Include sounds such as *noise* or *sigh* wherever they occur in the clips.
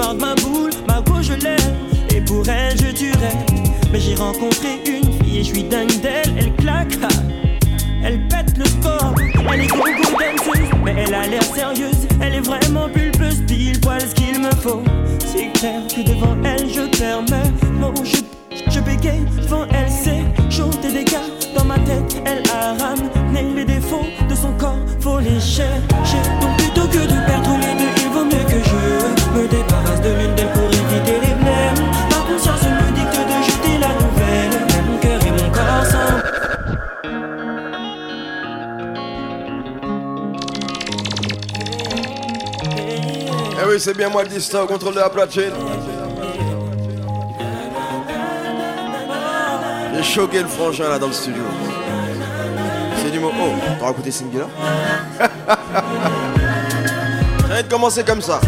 ma boule, ma gauche je l'aime. Et pour elle, je tuerais. Mais j'ai rencontré une fille et je suis dingue bien moi le distant contrôle de la platine. J'ai choqué le frangin là dans le studio. C'est du mot. Oh, t'auras écouté Singular Ça va commencer comme ça.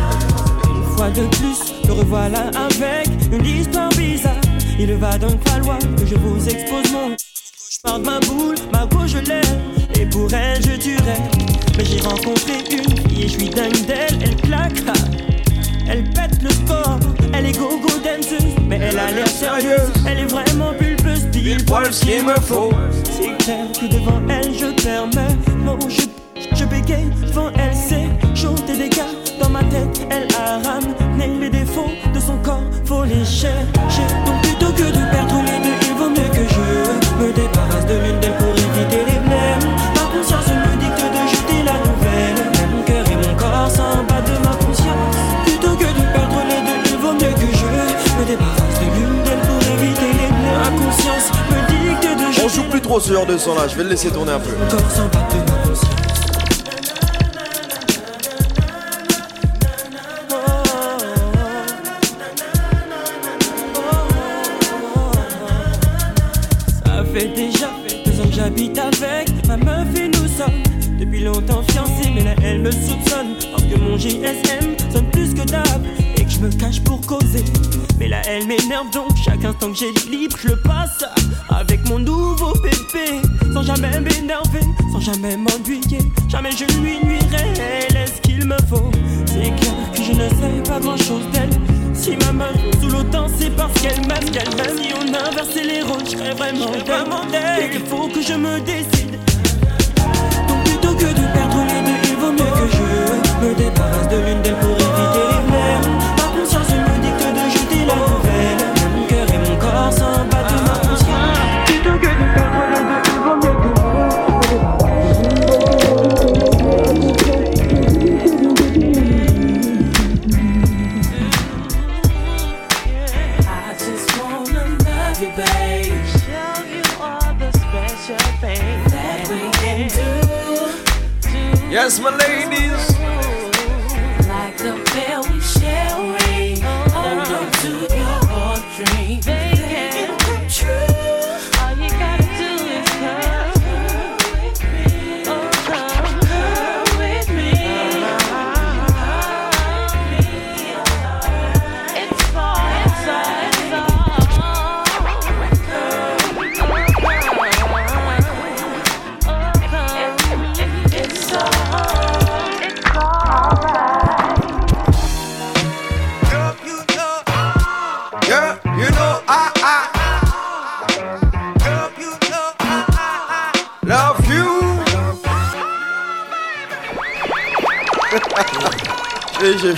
Une fois de plus, me revoilà avec une histoire bizarre. Il va donc falloir que je vous expose mon. Je parle de ma boule, ma gauche je l'aime. Et pour elle, je tuerais. Mais j'ai rencontré une et je suis dingue d'elle, elle claque. Elle a l'air sérieuse, elle est vraiment pulpeuse. Pile poil ce qu'il me faut. C'est clair que devant elle, je permets mon je je bégaye devant elle, c'est chaud des dégâts dans ma tête. Elle a ramené les défauts de son corps, faut les chercher. Donc plutôt que de perdre les deux, il vaut mieux que je me débarrasse de l'une d'elles ce genre de son là, je vais le laisser tourner un peu. Ça fait déjà deux ans que j'habite avec ma meuf et nous sommes depuis longtemps fiancés. Mais là elle me soupçonne parce que mon GSM sonne plus que d'hab et que je me cache pour causer. Mais là elle m'énerve donc chaque instant que j'ai libre, je le passe avec mon nouveau bébé sans jamais m'énerver, sans jamais m'ennuyer. Jamais je lui nuirai, elle est ce qu'il me faut. C'est clair que je ne sais pas grand chose d'elle. Si ma main sous l'autant, c'est parce qu'elle m'aime, qu'elle m'aime. Si on inversait les rôles, je serais vraiment d'elle. Qu'il faut que je me décide. Donc plutôt que de perdre les deux, il vaut mieux que je me débarrasse de l'une d'elles pour Yes, my ladies.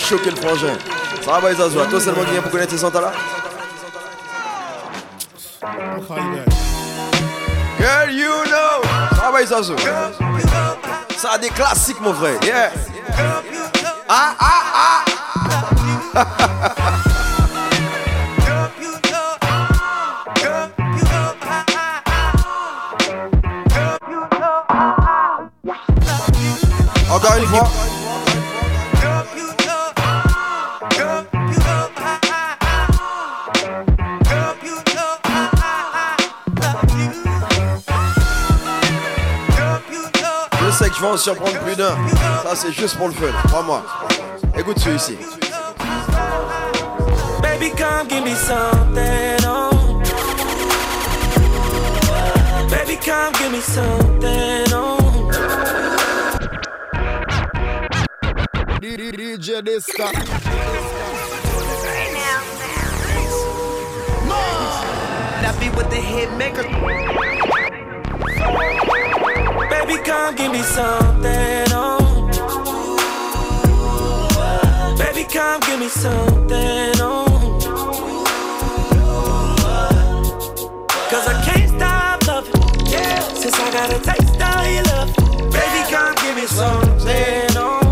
Choqué le frangin. Ça va, les Azouas Toi seulement qui viens pour connaître ces santa là Girl, you know. Ça va, les Azouas Ça a des classiques, mon frère. Yeah. Ah, ah, ah. *laughs* en surprendre plus d'un. Ça, c'est juste pour le fun. Crois-moi. Écoute celui-ci. Baby, come give me something, oh. Baby, come give me something. Oh. DJ Disco. That be with the hit maker. Baby, come give me something. Oh. Baby, come give me something. Oh. Cause I can't stop loving. Yeah. Since I got a taste of your love. Baby, come give me something. Oh.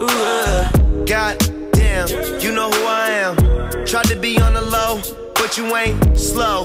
Uh. God damn, you know who I am. Tried to be on the low, but you ain't slow.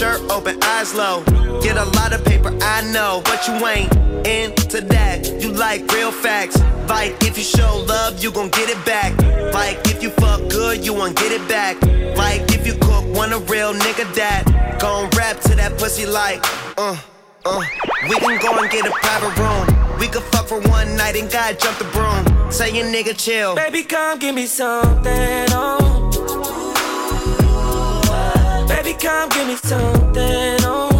Shirt open, eyes low. Get a lot of paper, I know, but you ain't into that. You like real facts. Like if you show love, you gon' get it back. Like if you fuck good, you won't get it back. Like if you cook, want a real nigga that gon' rap to that pussy like, uh, uh. We can go and get a private room. We could fuck for one night and God jump the broom. Say your nigga chill. Baby, come give me something. Oh. Come give me something. Oh.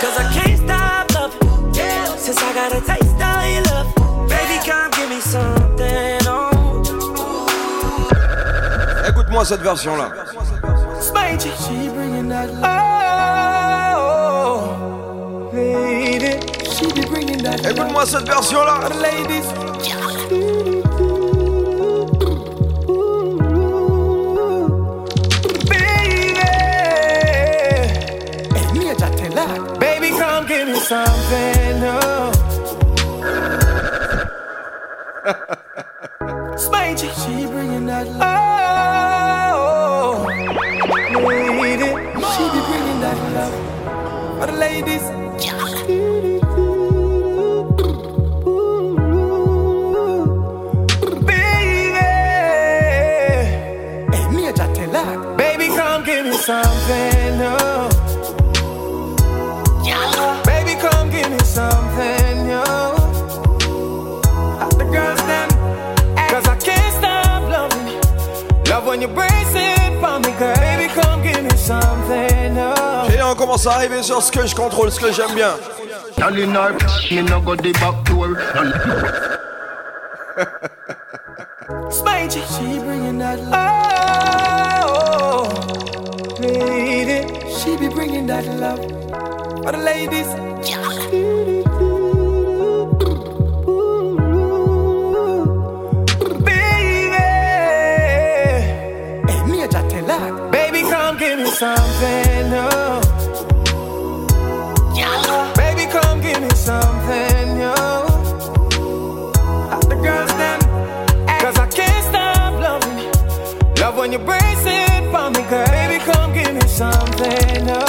Cause I can't stop loving. Yeah. Since I got a taste of your love. Baby, come give me something. Oh. Écoute-moi cette version-là. Spanky. She bringing that love. Oh, lady. She be bringing that love. Écoute-moi cette version-là. Ladies. Give me something. Oh. Spanky, she bringing that love. commence à arriver sur ce que je contrôle, ce que j'aime bien. *laughs* She be bringing that love. For the ladies. *laughs* Baby, come give me something. Oh. Baby, come give me something, yo.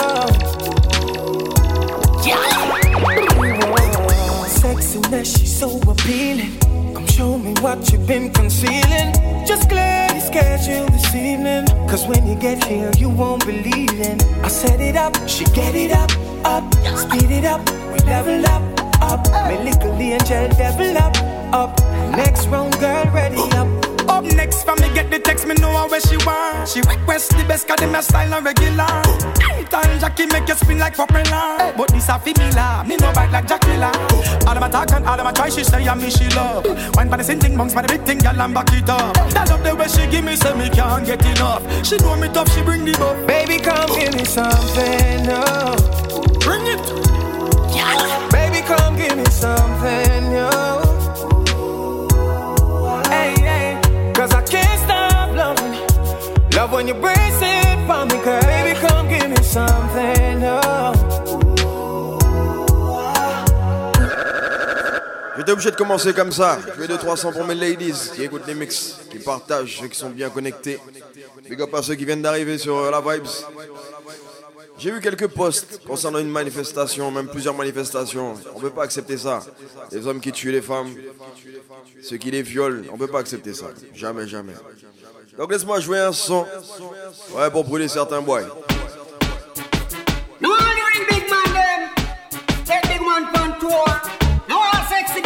Sexiness, she's so appealing. Come show me what you've been concealing. Just glad you scheduled this evening. Cause when you get here, you won't believe in. I set it up, she get it up, up. Speed it up, we level up, up. Me little angel, devil up, up. Next round, girl, ready up. Up next, from me get the text, me know where she want. She request the best, cause them a style and regular. Anytime Jackie make you spin like popular. But this a female, me no bite like Jackilla. All them a talk and all them a try, she say, and me she love. Wine by the same thing, bunks by the big thing, girl, and back it up. That love the way she give me, say me can't get enough. She know me tough, she bring the buff. Baby, come give me something, oh. Bring it. Yeah. Baby, come give me something, yo. When yo. J'étais obligé de commencer comme ça. Je fais 2-300 pour mes ladies qui écoutent les mix, qui partagent, ceux qui sont bien connectés. Big up à ceux qui viennent d'arriver sur euh, la Vibes. J'ai vu quelques posts concernant une manifestation, même plusieurs manifestations. On ne peut pas accepter ça. Les hommes qui tuent les femmes, ceux qui les violent, on ne peut pas accepter ça. Jamais, jamais. Donc laisse-moi jouer un son. Ouais, pour brûler certains boys. No big man them. Take big man on tour. No all sexy.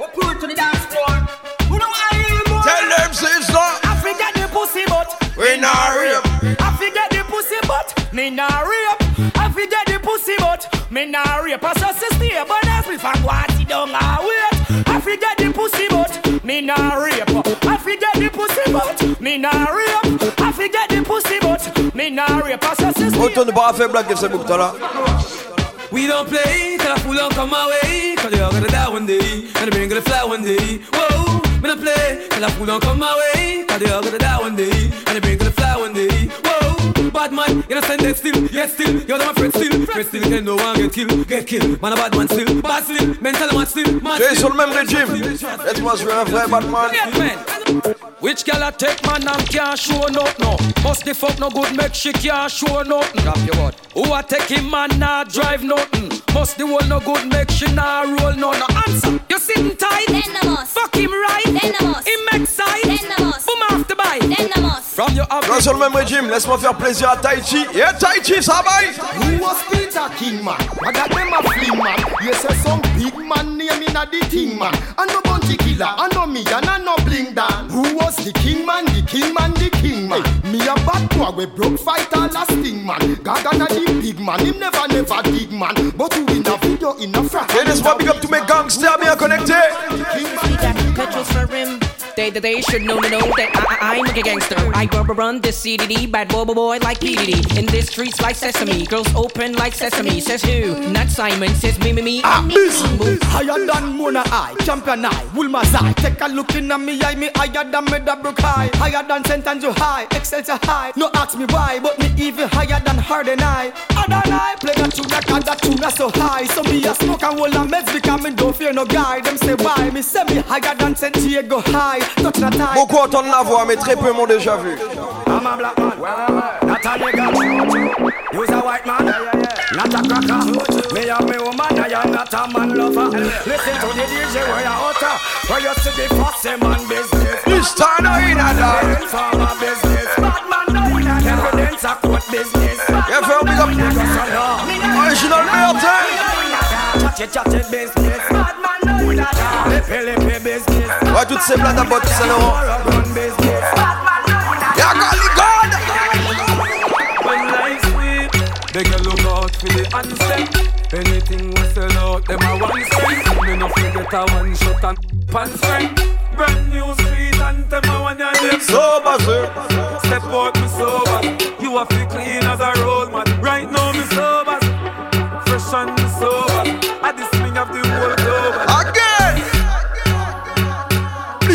We pull to the dance floor. We don't want real. Tell them, sister, Africa the pussy, but we not Me nah rape. I forget the pussy, but me rape. I just stay, but as me from what he don't wait. I forget the pussy, but me rape. I forget the pussy, but me nah rape. I forget the pussy, but me nah rape. I just stay. Autant ne pas faire blague que c'est beaucoup là. We don't play till a fool don't come my way. Cause they all gonna die one day. And the brain gonna fly one day. Whoa, me not play till a fool don't come my way. Cause they all gonna die one day. And the brain bad man, you know send that still. Yes, still. You're my friend still. Friend still, can no one get killed. Get killed. Man a bad man still. Bad still. Mental man still. Man Tu es sur still. le même régime. Laisse-moi jouer un vrai Batman. Which gal a take man and can't show nothing no Must the fuck no good make she can't show nothing Drop your word Who a take him man not drive nothing Must the one no good make she not roll no no answer You sitting tight Fuck him right From your Tu es sur le même régime. Laisse-moi faire plaisir à Tai Chi. Yeah, Tai Chi, ça va Who was Peter King man? I got them a fling man. You say some big man name in a the thing man. I no bounty killer, I know me and I no bling down. Who was the king man? The king man, the king man. Me a bad boy we broke fighter last thing man. Gaga na the big man, him never never dig man. But who in a video in a frack? Et laisse-moi big up tous mes gangsters bien connectés. Petrol's for him. They, should know to know that I, I, I'm a gangster. I run, run this CDD, bad boy, boy, like PDD. In this streets like sesame, girls open like sesame. Says who? Not Simon. Says me, me, me. Ah, Higher than Mona Eye, champion eye, Wilma's eye. Take a look in at me eye, me higher than me the brook high. Higher than St. Andrew High, Excel to high. No ask me why, but me even higher than Harden Eye. Harden Eye, play that tune, that that that's so high. So me a smoke and hold a meds because me don't fear no guy. Them say why, me say me higher than St. Diego High. Beaucoup entendent la voix, mais très peu m'ont déjà vu. I'm a black man, not a nigga. You's a white man, not a cracker. Me and me woman, I am not a man lover. Listen to the DJ where you utter, where you see the fussy man business. This time I ain't a dog. Farmer business, bad man doing that. Evidence a court business. Yeah, fais un big up. Original Mertin. Chatty chatty business, bad man doing that. Lippy lippy business. Ouais, toutes ces blagues à botte, c'est Laurent. Run business, bad man doing that. Y'a Golly God. When life's sweet, they can look out for the answer. Anything we sell out, them a one cent. Me no forget a one shot and pants friend. Brand new street and them a one your name. Sober, sir. Step out me sober. You have to clean as a road man. Right now me sober.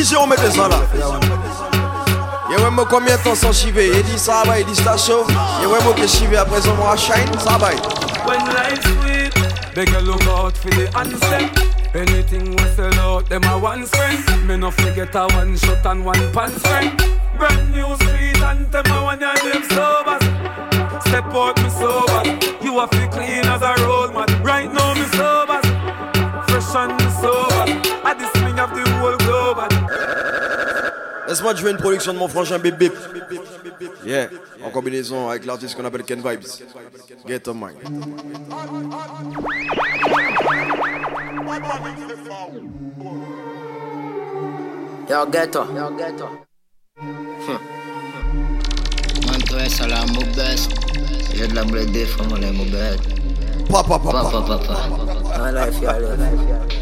Là. Combien de temps sans dit ça va, dit ça que moi shine, ça va. When life's sweet, they can look out for the answer. Anything we sell out, them a one friend. Me no forget a one shot and one friend. Brand new street and them a one your name sober. Step out me sober. You have to clean as a Laisse-moi te jouer une production de mon frangin Bip Bip. Yeah, en combinaison avec l'artiste qu'on appelle Ken Vibes. Get on mind. Yo ghetto, yo ghetto. Man toi ça là mon best. J'ai de la blé mon bed. Papa, papa, papa. My life, your life.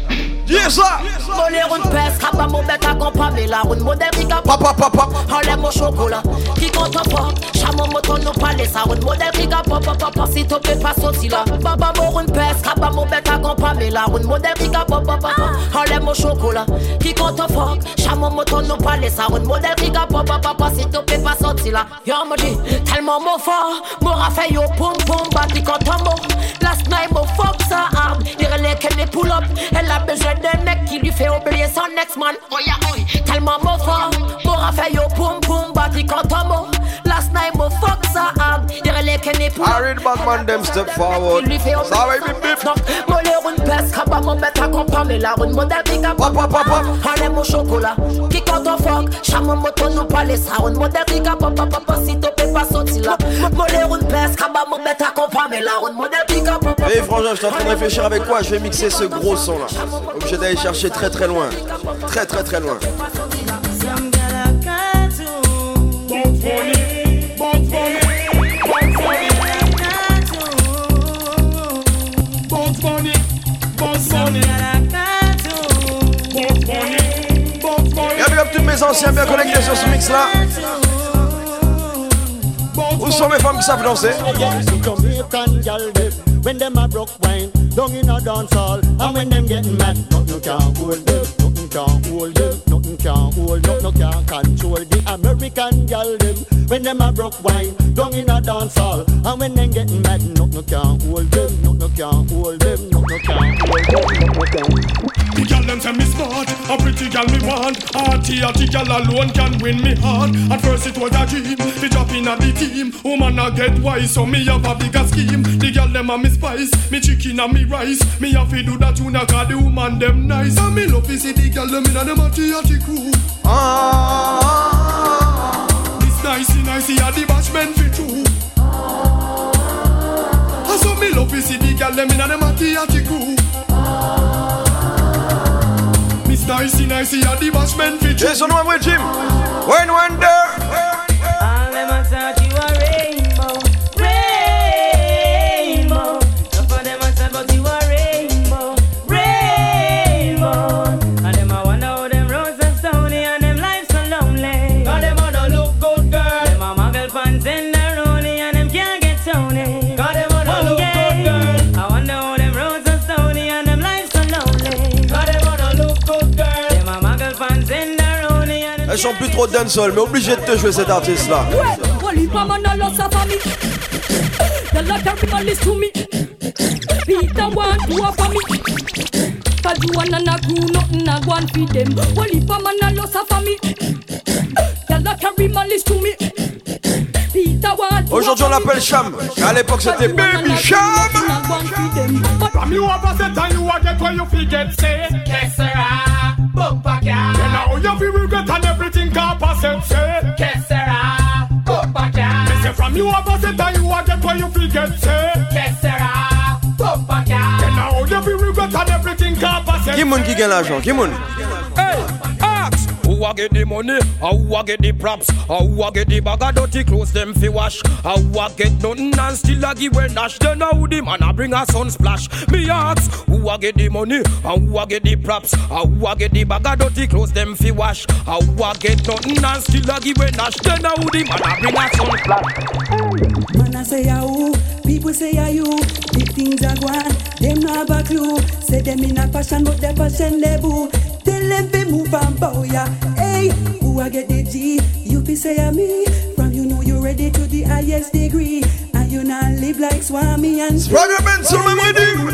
Yes, Mole roun pes, kap a mou bet a kompa Me la roun model mi ka pop pop pop Enlève mon chocolat, ki kontan pa Chamon moton nou pale, sa roun model mi ka pop pop pop Si to pe pa soti la Baba mou roun pes, kap a mou bet a kompa Me la roun model mi ka pop pop pop Enlève mon chocolat, ki kontan pa Chamon moton nou pale, sa roun model mi ka pop pop pop Si to pe pa soti la Yo mou di, telman mou fa. Mou rafe yo poum poum, ba ki kontan mou Last night mou fok sa arm Dire le ke li pull up, el a bejen besoin d'un mec qui lui fait oublier son ex man Oh yeah, oh. Tellement mo fort Mo rafait yo pom Bati kontan mo Last night mo fuck Il relève qu'elle me pull I read Batman them step forward. Il lui fait oublier Ça va, Bip Bip. Donc, un pes eh, je suis en train de réfléchir avec quoi? Je vais mixer ce gros son là. Obligé d'aller chercher très très loin. Très très très loin. Et big up tous mes anciens bien connectés sur ce mix là. Où sont mes femmes qui savent danser? When them a broke wine down in a dance hall and when them getting mad nothing can hold them nothing can hold them nothing can hold no no can control the American gal dem when them a broke wine down in a dance hall and when them getting mad nothing can hold them nothing can hold them nothing can The girl them say me smart, a pretty girl me want. Arty, arty girl alone can win me heart. At first it was a dream, to drop in a the team. Woman a get wise, so me have a bigger scheme. The girl them a me spice, me chicken and me rice. Me have to do that tune, cause the woman them nice. And me love to see the girl them in a them arty, arty crew. Ah, this nice, nice, yeah, the bashment fit true. And so me love to see the girl them in a them arty, arty crew. Miss Nicey Nicey are the bashment fit Jason one with Jim When when there All them a thought you a Elles sont plus trop dancehall, mais obligé de te jouer cet artiste-là. Aujourd'hui on l'appelle Cham. À l'époque c'était Baby Cham. You have a set and you are get where you feel get set. Yes, sir. Pump a car. And now you feel regret and everything can pass. Qui moun qui gagne l'argent? Qui moun? Hey! Who a get the money, or who a get the props, or who a get the bag of dirty clothes them fi wash, or who a get nothing and still a give away dash. Then how the man a bring a sun splash. Me ask who a get the money, or who a get the props, or who a get the bag of dirty clothes them fi wash, or who a get nothing and still a give away dash. Then how the man a bring a sun splash. Man, I say a who, people say a you. Big things are gone, them no have a clue. Say them in a passion, but their passion they boo. Tell them fi move and bow ya. Hey, who I get the G? You be say a me. From you know you ready to the highest degree. And you not live like Swami and Swagger Benson, my wedding.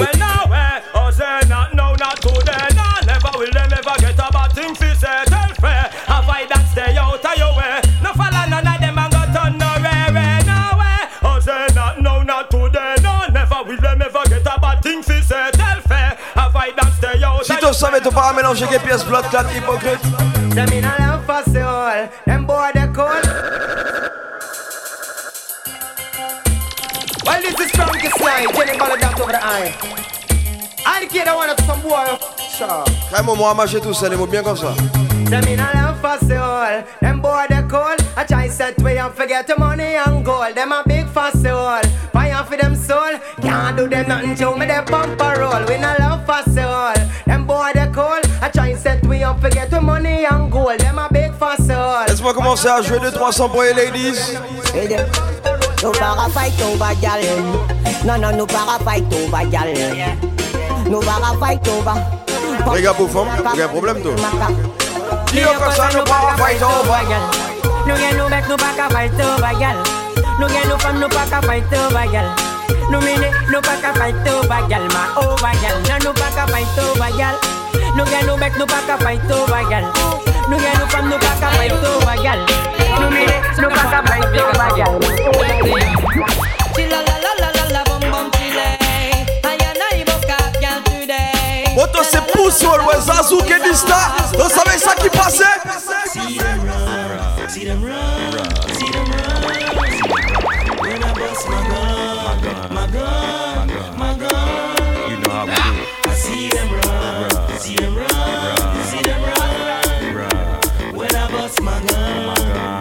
Well, now, eh, oh, say not, no, not today, Tu savais t'as pas mélanger les pièces blood clat hypocrite Them in a for soul, them boy they cold. Well, this is Frankie Sly, Jenny Balladact over the eye. I kid I want to some boy. Sure. Un moment à mâcher tout les mots bien comme ça Them in a love for soul, them boy they cold. I try set way and forget the money and gold. Them a big for soul, fire for them soul. Can't do them nothing to me, they bumper roll. We no love for soul, them boy they cold. I try set way and forget the money and gold. Them a big for soul. Laisse-moi commencer à jouer 2-300 pour les ladies Hey there. No para fight over gal. No no no para fight over gal. No para fight over. Les gars bouffons, il y a problème toi Que ça nous pas fight over No get no back, no back a fight over gal No get no fam, no back a fight over gal No minute, no back a fight over gal Ma over gal, no no back a fight over gal No get no back, no back a fight over gal No get no fam, no back a fight over gal No minute, no back a fight over Kedista Vous savez ça qui See them run, see them run, see them run. When I bust my gun, my gun, my gun. You know how do. I see them run, see them run, see them run. When I bust my gun,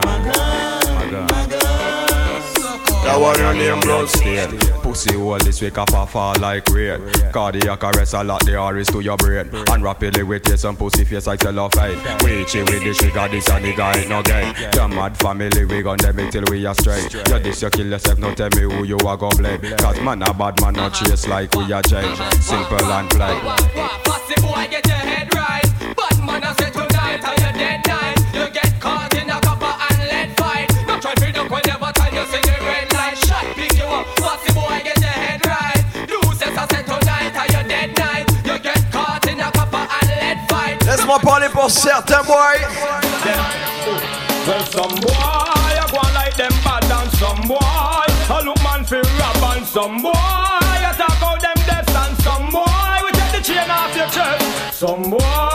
my gun, my gun. Your name blood. Pussy hole this week off a fall like rain. Cardiac arrest a lot the R's to your brain. And rapidly we take some pussy face like cellophane. We chill with the sugar, this and nigga ain't no game. The mad family, we gon' them it till we are straight. You this, you kill yourself, no tell me who you are gon' blame. Cause man a bad man, no chase like we are change. Simple and plain. Pussy boy, get your head right. Laisse-moi parler pour certains boys. Well, some boy, I go like them bad and some boy, I look man fi rap and some boy, I talk out them deaths and some boy, we take the chain off your chest. Some boy,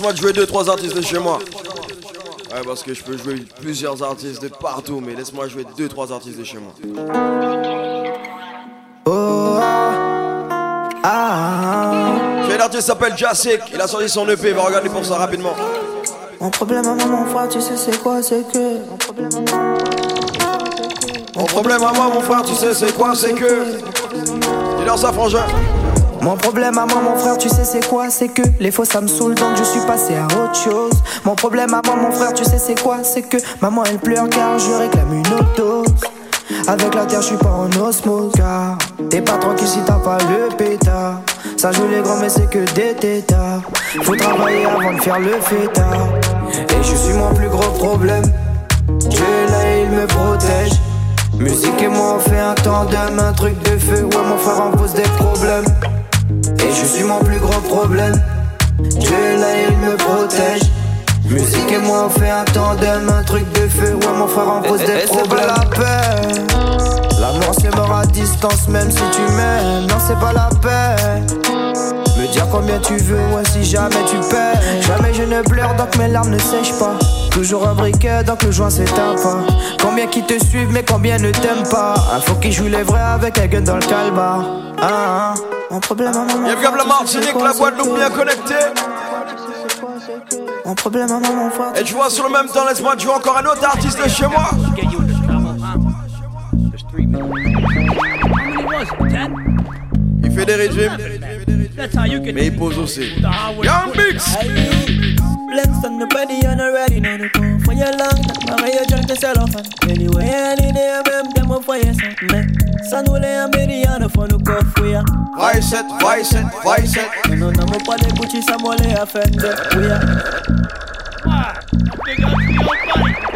Laisse-moi jouer 2-3 artistes de chez moi. Ouais, parce que je peux jouer plusieurs artistes de partout, mais laisse-moi jouer 2-3 artistes de chez moi. Oh, ah, J'ai l'artiste s'appelle Jacek, il a sorti son EP, va regarder pour ça rapidement. Mon problème à moi, mon frère, tu sais c'est quoi, c'est que. Mon problème à moi, mon frère, tu sais c'est quoi, c'est que. Dis-leur ça, frangin. Mon problème à moi, mon frère, tu sais c'est quoi? C'est que les faux ça me saoule donc je suis passé à autre chose. Mon problème à moi, mon frère, tu sais c'est quoi? C'est que maman elle pleure car je réclame une auto. Avec la terre, je suis pas en osmose car t'es pas tranquille si t'as pas le pétard. Ça joue les grands, mais c'est que des tétards. Faut travailler avant de faire le fêtard. Et je suis mon plus gros problème. Dieu là il me protège. Musique et moi on fait un tandem, un truc de feu. Ouais, mon frère en pose des problèmes. Et je suis mon plus gros problème. Dieu là il me protège. Musique et moi on fait un tandem, un truc de feu. Ouais, mon frère en pose Et- des et c'est pas problèmes. la peine. L'amour c'est mort à distance, même si tu m'aimes. Non, c'est pas la peine. Me dire combien tu veux, ouais, si jamais tu paies. Jamais je ne pleure, donc mes larmes ne sèchent pas. Toujours un briquet, donc le joint s'éteint pas. Combien qui te suivent, mais combien ne t'aiment pas? Un faut qui joue les vrais avec un gun dans le calbar. Ah, ah. Mon problème à maman. Y'a la Martinique, la Guadeloupe bien connectée. Mon problème à maman. Et tu vois, sur le même temps, laisse-moi jouer encore un autre artiste de chez moi. Il fait des régimes, mais il pose aussi. Young Mix! Flex on the body and already know the call For your long time, my you drunk the cellophane Anyway, any day I'm them, them up for your something San wule I'm ready on the phone, look up for ya Vice it, vice it, vice it No, no, no, mo pa de Gucci, sa mo le offender We are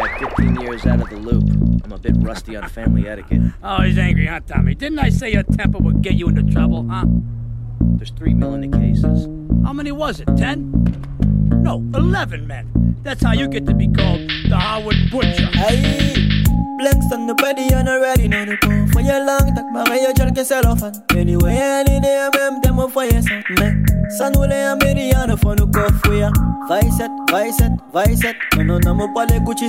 At 15 years out of the loop, I'm a bit rusty on family etiquette. Oh, he's angry, huh, Tommy? Didn't I say your temper would get you into trouble, huh? There's three mil in the cases. How many was it? Ten? No, 11 men. That's how you get to be called the Howard Butcher. Blanks on already know the. For your long talk, Anyway, any day, I'm them son. Son, will I am the phone, go for ya?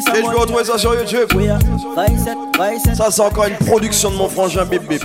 Ça. Et je vais retrouver ça sur YouTube. Ça, c'est encore une production de mon frangin Bip Bip.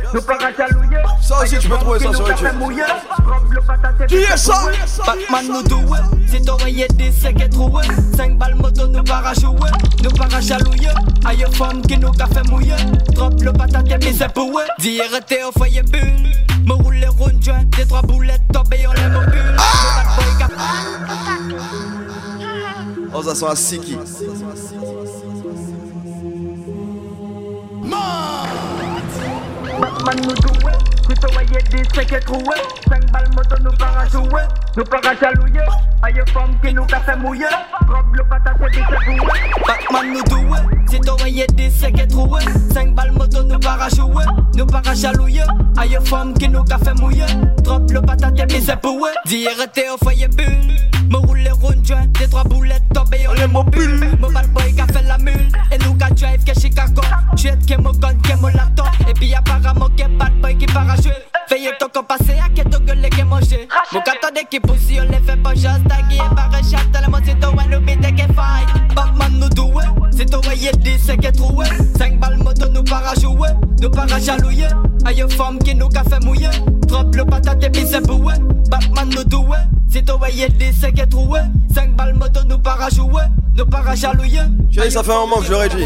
Nous chalouiller Ça aussi, tu peux trouver ça sur YouTube. Qui est ça? Batman nous doué toi voyais des secs et troués. 5 balles moto nous jouer. Nous para chalouiller. Aïe femme qui nous fait mouiller. Drop le patate et mise pour eux Dire t'es au foyer bulle. Me rouler rond joint. Des trois boulettes tombées on les mobiles Oh, ça sent à Siki. Batman man nou dwe Kito waye di seke kouwe Senk bal moto nou para jouwe Nou para Are you from Kinou Café Mouillé? Rob le patate et vite Batman nous doué, si ton voyez 10 c'est qu'est troué. 5 balles moto nous para nous para jalouiller. Are you from Kinou Café Drop le patate et vite c'est poué. D'IRT au foyer bulle, me roule les rondes joints, des trois boulettes tombées on mobile. Mon bad boy café la mule, et nous qu'à drive que Chicago. Jet que mon gun, que mon lato. Et puis apparemment que bad boy qui para jouer. Veillez ton qu'on passé à que ton gueule que manger. Mon carton d'équipe aussi. Batman nous doué C'est toi y'a des secs et troué 5 balles moto nous para jouer Nous para jalouiller Aïe femme qui nous qu'a fait mouiller Drop le patate et puis c'est boué Batman nous doué C'est toi y'a des secs et troué 5 balles moto nous para jouer Nous para jalouiller Chérie, ça fait un moment que je l'aurais dit.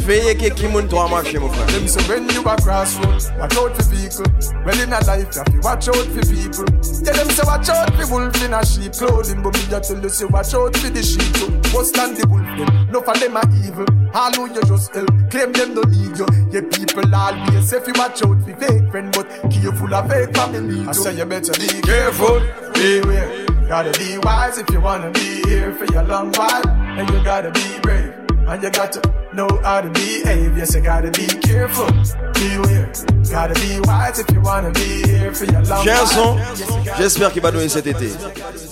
Veillez que qui moun toi marcher, mon frère. Them say when you a crossroads, watch out for vehicle. Well in a life, you have to watch out for people. Yeah, them say watch out for wolf in a sheep clothing, but me tell you say watch out for the sheep too. What's stand the wolf them? No for them are evil. All who you just help, claim them don't need you. Yeah, people always say if you watch out for fake friend, but careful of fake family. I say you better be careful, beware. Gotta be wise if you wanna be here for your long while, and you gotta be brave. And you got to know how to behave. Yes, you gotta be careful. Beware. Gotta be wise if you wanna be here for your long J'ai un son, while. j'espère qu'il va donner cet été.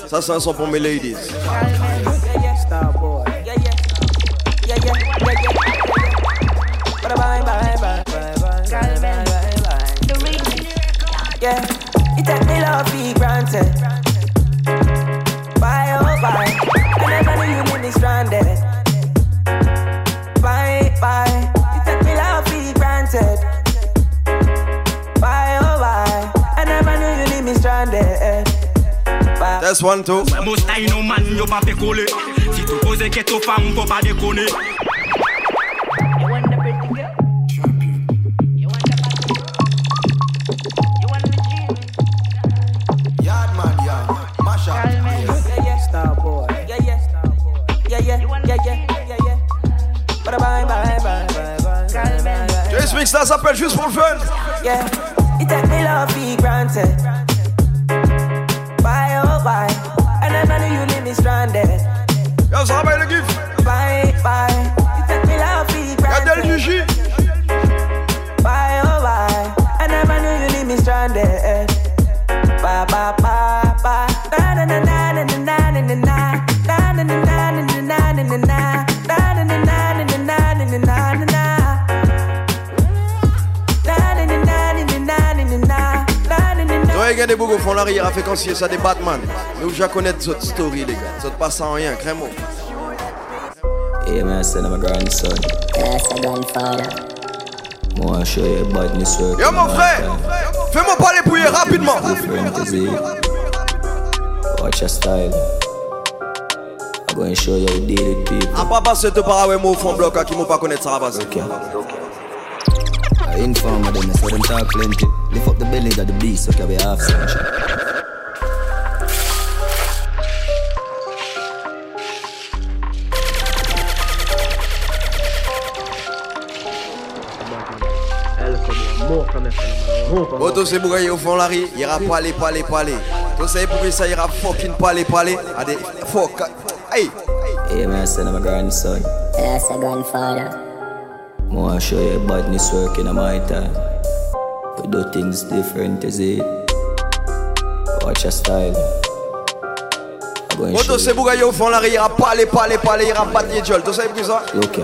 Ça, c'est un son pour mes ladies. Yeah, you take me love for granted. Bye, oh, bye. I never knew you leave me stranded. Bye, bye. You take me love for granted. Bye, oh, bye. I never knew you leave me stranded. Bye. That's one, two. Most I know man, yo pa pe kole Si tou pose ke tou fam, pou pa dekone Mix, ça s'appelle juste pour le fun. Yeah, you take me love for granted. Bye, oh, bye. And I knew you leave me stranded. Yo, ça va, le gif. Bye, bye. L'arrière à fréquencier ça des Batman. Nous, déjà connaître cette story, les gars. Ça te passe en rien, crémo. Yeah, man, I said I'm a grandson. That's a grandfather. Moi, show you badness work. Yo, mon frère, fais-moi parler pour rapidement. Watch your style. I'm going to show you how to deal with people. A pas passer te par ouais, fond bloc, à qui m'ont pas connaître ça them, so them talk plenty. Lift up the belly of the beast, so can we half century. Bon, tous ces bourgeois au fond l'arrière, il ira parler, parler, parler. Tous ces bourgeois ça ira fucking parler, parler. À des fuck. Hey! Man, I said I'm a grandson. That's a grandfather. More show you badness work in my time. Do things different, is it? Watch your style. I'm going Bon, to show tous ces bourgeois au fond l'arrière, il ira parler, parler. Il ira battre les gueules. Tous ces bourgeois ça? you. Look.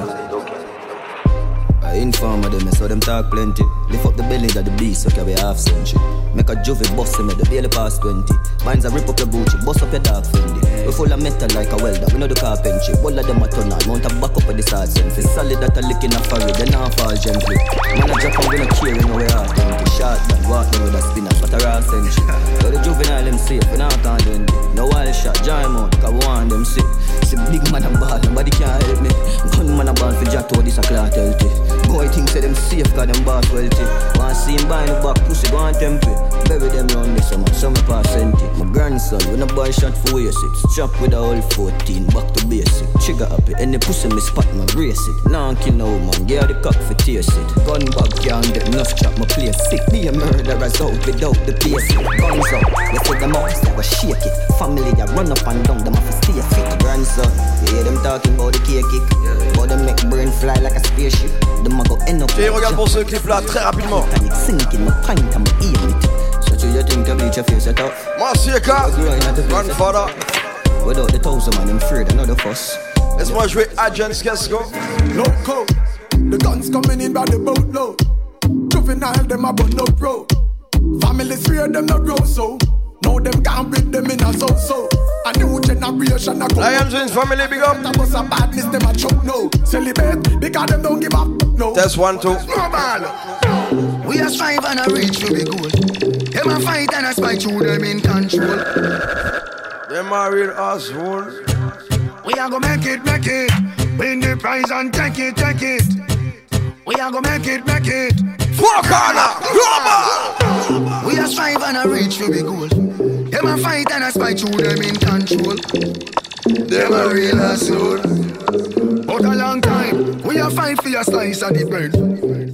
I inform them, so them talk plenty. Lift up the belly of the beast, so we half century. Make a juvie bust him at the barely past 20. Mine's a rip up your Gucci, bust up your dark Fendi. We full of metal like a welder, we know the carpentry. All of them a turn on, mount a back up of the sentry. Solid that a lick in a forehead, they not fall gently. Man a drop and we no care, we know we are. Shot man, walk down with a spinner, but a raw century. So the juvenile them safe, can't do anything. No wild shot, giant out, cause we want them sick. See big man and bad, nobody can help me. Gun man a ball for jack this a clot healthy. Boy think say them safe, cause them boss wealthy. Want see him buy the back, pussy go on tempe. Bury them round this summer, some pass empty. My grandson, when a boy shot for way six. Chop with a whole 14, back to basic. Trigger happy, any pussy me spot, my brace it. Now kill no man, get the cock for taste it. Gun bag can't get enough chop, my place sick. Be a murderer's out without the basic. Guns out, you see them up, they will shake it. Family, I run up and down, them have to stay fit. Grandson, you hear them talking about the cake kick. But them make brain fly like a spaceship. Them a go end. Et regarde pour ce clip là très rapidement. Sinking, my pint, I'm eating it. So do you think to bleach your face, you tough? Masieka, grandfather. Without the thousand man, I'm afraid another fuss. Laisse-moi jouer Agents Casco. Loco, the guns coming in by the boatload. Juvenile, them a burn up road. Families fear them not grow so. Now them can't beat them in a so so. A new generation a come. I am James family, big up. That was a badness, them a choke no. Celebrate because them don't give up. No. Test one, two. Snowball. We are strive and a reach for the goal. Them a fight and a spy through them in control. Them are real assholes. We are gonna make it, make it. Win the prize and take it, take it. We are gonna make it, make it. Four corner, global. We are strive and a reach for the goal. Them a fight and a spy through them in control. Them a real asshole. But a long time, we a fight for your slice of the bread.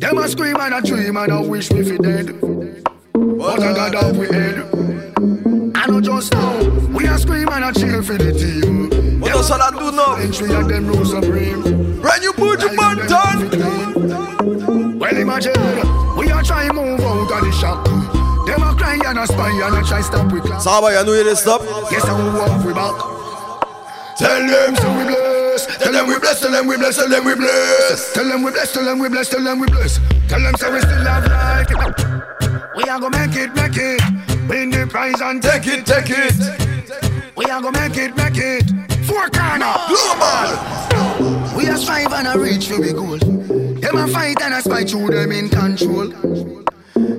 Them a scream and a dream and a wish we fi dead. But I got up we head. I know just now, we a scream and a cheer for the team. What does all do now? Entry and them rules supreme. you new boot to Banton. Well imagine, we are trying move out of the shop. Them a cry and a spy and a try stop we clap. Va, y'a nous les stop. Yes, I will walk we back. Tell them so we bless. Tell them we bless. Tell them we bless. Tell them we bless. Tell them we bless. Tell them we bless. Tell them we bless. Tell them so we still have life. We are gonna make it, make it. Win the prize and take it, take it. We are gonna make it, make it. Four corner, global. We are strive and a reach for the goal. Them a fight and a spy through them in control.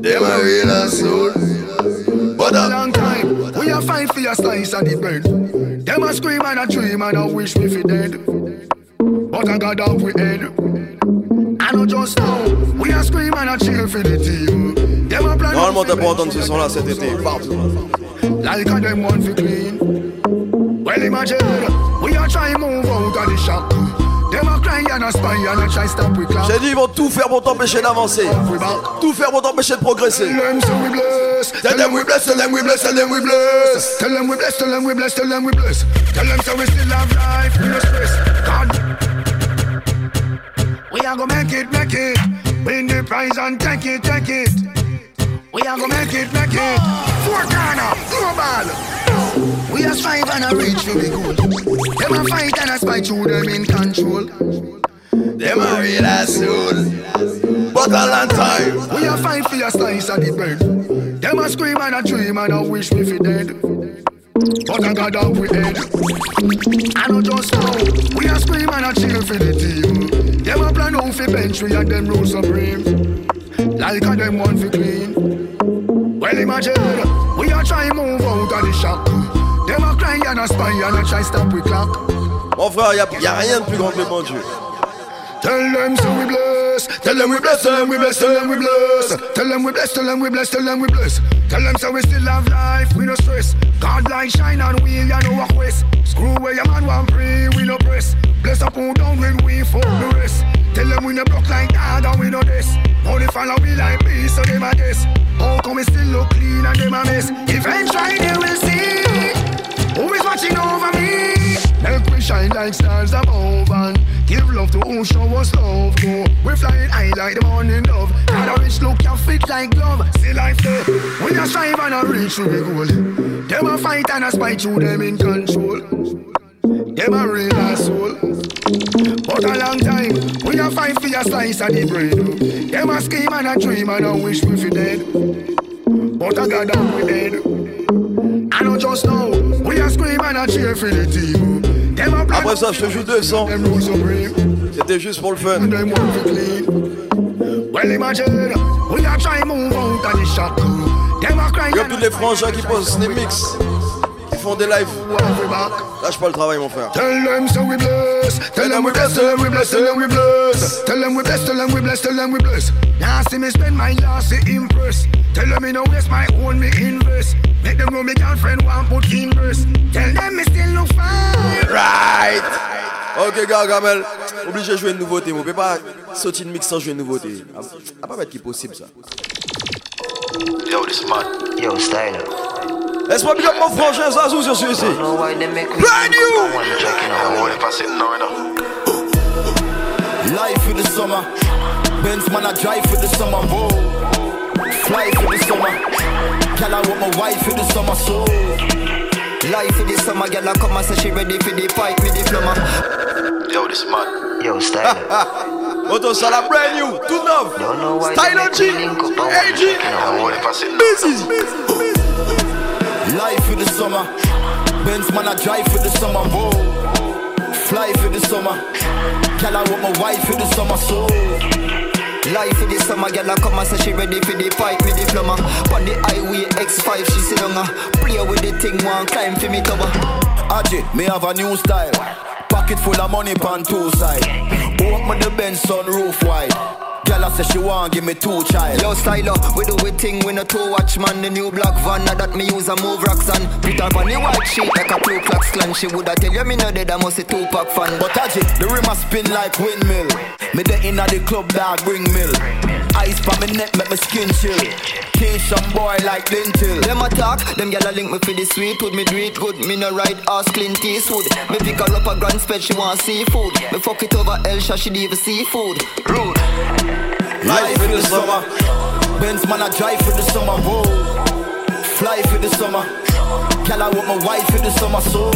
Them a real asshole. But a long time, we a fight for your slice of the bread. Them a scream and a dream and a wish me fi dead. But I got off we head. I know just now, we a scream and a cheer for the team. Them a plan Normalement, t'as pas entendu ce son-là cet été, partout. like a them one fi clean. Well imagine, we are trying move out of the shop. J'ai dit, ils vont tout faire pour t'empêcher d'avancer. Tout faire pour t'empêcher de progresser. Tell them we bless. Tell them we bless. Tell them we bless. Tell them we bless. Tell them we bless. Tell them we bless. Tell them we bless. Tell them so we still have life. We no stress. God. We are gonna make it, make it. Win the prize and take it, take it. We are gonna make it, make it. Four corner, global. We are strive and a reach for the goal. Them a fight and a spy through them in control. Them a real asshole. But a long time. We are fight for your slice of the bread. Them a scream and a dream and a wish me fi dead. But I got up with head. I know just now. We are scream and a cheer for the team. Them a plan out fi bench we and them rule supreme. Like a them one fi clean. Well imagine, we a try move out of the shop. Mon frère, y'a y a rien de plus grand que le bon Dieu. Tell them so we bless. Tell them we bless. Tell them we bless. Tell them we bless. Tell them we bless. Tell them we bless. Tell them we bless. Tell them so we still have life. We no stress. God light shine on we. Ya what quest. Screw where your man want pray. We no press. Bless up who down when we for the rest. Tell them we no block like God and we no this. They follow we like me, so they my guess. How come we still look clean and them a mess? If I try, they will see. Who is watching over me? Make we shine like stars above and give love to who show us love. Go, we flying high like the morning dove. Got a rich look, you fit like glove. See life there. We a strive and a reach to the goal. Them a fight and a spy through them in control. Them a real asshole. But a long time, we a fight for your slice of the bread. Them a scheme and a dream and a wish we fi dead. But got down we dead. Just know. We are scream and cheer for the team. Après ça, je te joue 200. C'était juste pour le fun. Well, imagine, we are trying move out of the shadow. Them a crying Comme tous les frangins qui postent des mix, qui font des lives. Lâche pas le travail, mon frère. Tell them so we bless. Tell them we bless. Tell them we bless. Tell them we bless. Tell them we bless. Tell them we bless. Tell them we bless. Now see me spend my last to impress. Tell them me no waste my own me invest. Make them know me girlfriend want put in verse. Tell them me still look fine. Right. Ok, gars, Gamel. Obligé de jouer une nouveauté. On peut pas sauter une mix sans jouer une nouveauté. Ah, ah, pas mettre qui possible ça. Yo, this man. Yo, style. Laisse-moi bien mon frangin Zazou sur celui-ci. Brand new. Life for the summer. Benz man, I drive for the summer. Whoa. Fly for the summer. Girl, I want my wife for the summer. So. Life for the summer. Girl, I come and say she ready for the fight with the plumber. Yo, this man. Yo, style. Auto *laughs* Sala brand new, tout neuf. Style G, AG, busy. Life for the summer. Benz man, I drive for the summer. Whoa. Fly for the summer. Girl, I want my wife for the summer. So. Life for the summer, girl, I come and say she ready for the fight with the plumber. On the highway X5, she sit on her. Uh. Play with the thing, one climb for me tower. Aji, me have a new style. Pocket full of money pan two side. Open the Benz sunroof wide. Girl, I say she want give me two child. Yo, styler, we do we thing with a two watch man. The new black van now that me use a move rocks and put her on white sheet like a Ku Klux Klan. She woulda tell you me no dead, I must a two pack fan. But Aji, the rim a spin like windmill. Me the inna the club dog bring mill. Ice pa me neck make me skin chill. Kill some boy like lintel. Them attack, them gyal a link me for the sweet wood. Me do it good, me no ride ass Clint Eastwood. Me pick her up a grand she want seafood. Me fuck it over Elsha, she leave seafood. Rude. Life in the summer. Benz man, I drive for the summer. Whoa. Fly for the summer. Girl, I want my wife for the summer. So.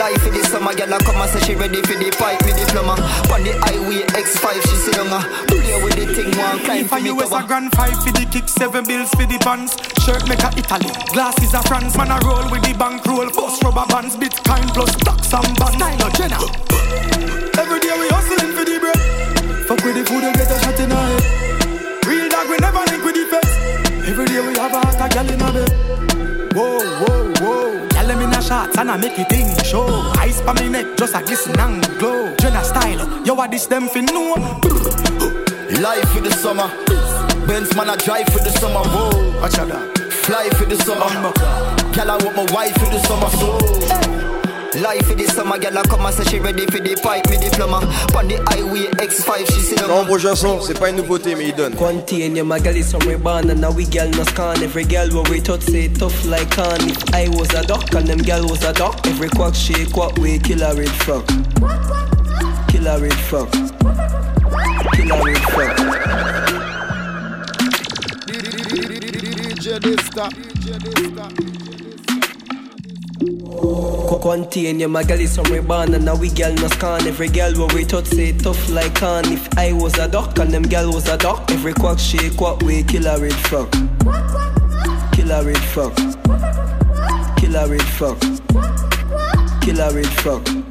Life in the summer, girl, I come and say she ready for the fight with the plumber. On the highway X5, she sit on her. Play with the thing, one climb For for me US a grand five for the kick, seven bills for the bands. Shirt make a Italy, glasses a France. Man a roll with the bank roll, bust rubber bands, Bitcoin plus stocks and bonds. Style of Jenna. Every day we hustling for the bread. Fuck with the food, you get a shot in the head. Real dog, we never link with the feds. Every day we have a hot gal in a bed. Whoa, whoa, whoa. Gal them in a shots and I make it thing show. Ice pa me neck, just a glisten and glow. Jenna style, yo, what this them fin know? Life for the summer. Benz man, I drive for the summer. Whoa. Watch out. Fly for the summer. Girl, I want my wife for the summer. So. Life for the summer, girl, I come and say she ready for the fight with the plumber. On the highway X5, she sit Non, prochain son, c'est pas une nouveauté, mais il donne. Contain my girl is from Reban and now we girl no scan Every girl where we touch say tough like can If I was a duck and them girl was a duck Every quack shake what way kill a red frog Kill a red frog Kill a red frog DJ Dista. DJ Dista. Co- Contain your my girl is from Reban and now we girl no scan Every girl where we touch say tough like can If I was a duck and them girl was a duck Every quack shake what way kill a red fuck. Kill a red fuck. Kill a red fuck. Kill a red frog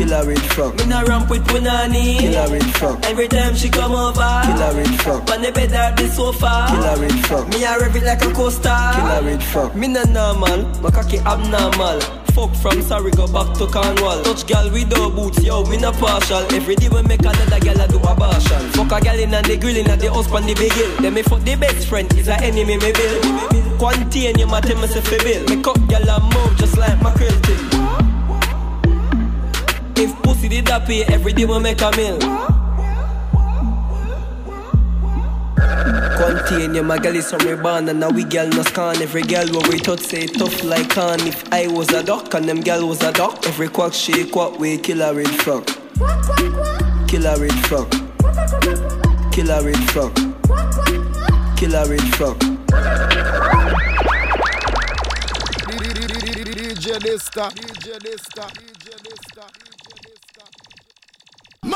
Kill a red frog Me nah ramp with punani. Kill a red frog Every time she come over, Kill a red frog on the bed or the sofa. Kill a red frog Me a rev it like a coaster. Kill a red frog Me no normal, my cocky abnormal. Fuck from sorry go back to Cornwall. Touch gal without boots, yo, me no partial. Every day we make another gal a do abortion Fuck a gal in and the grill in and the house pan the big hill. Then me fuck the best friend, is a enemy me bill. Contain you, my tell me say bill Me cut gal a move just like my krill thing the pay, every day we make a meal. Contain you, my girl is from Reban and now we girl no scan Every girl where we touch say tough like can If I was a duck and them girl was a duck Every quack shake what we kill a red frog. Kill a red frog. Kill a red frog. Kill a red frog. DJ Dysta. DJ.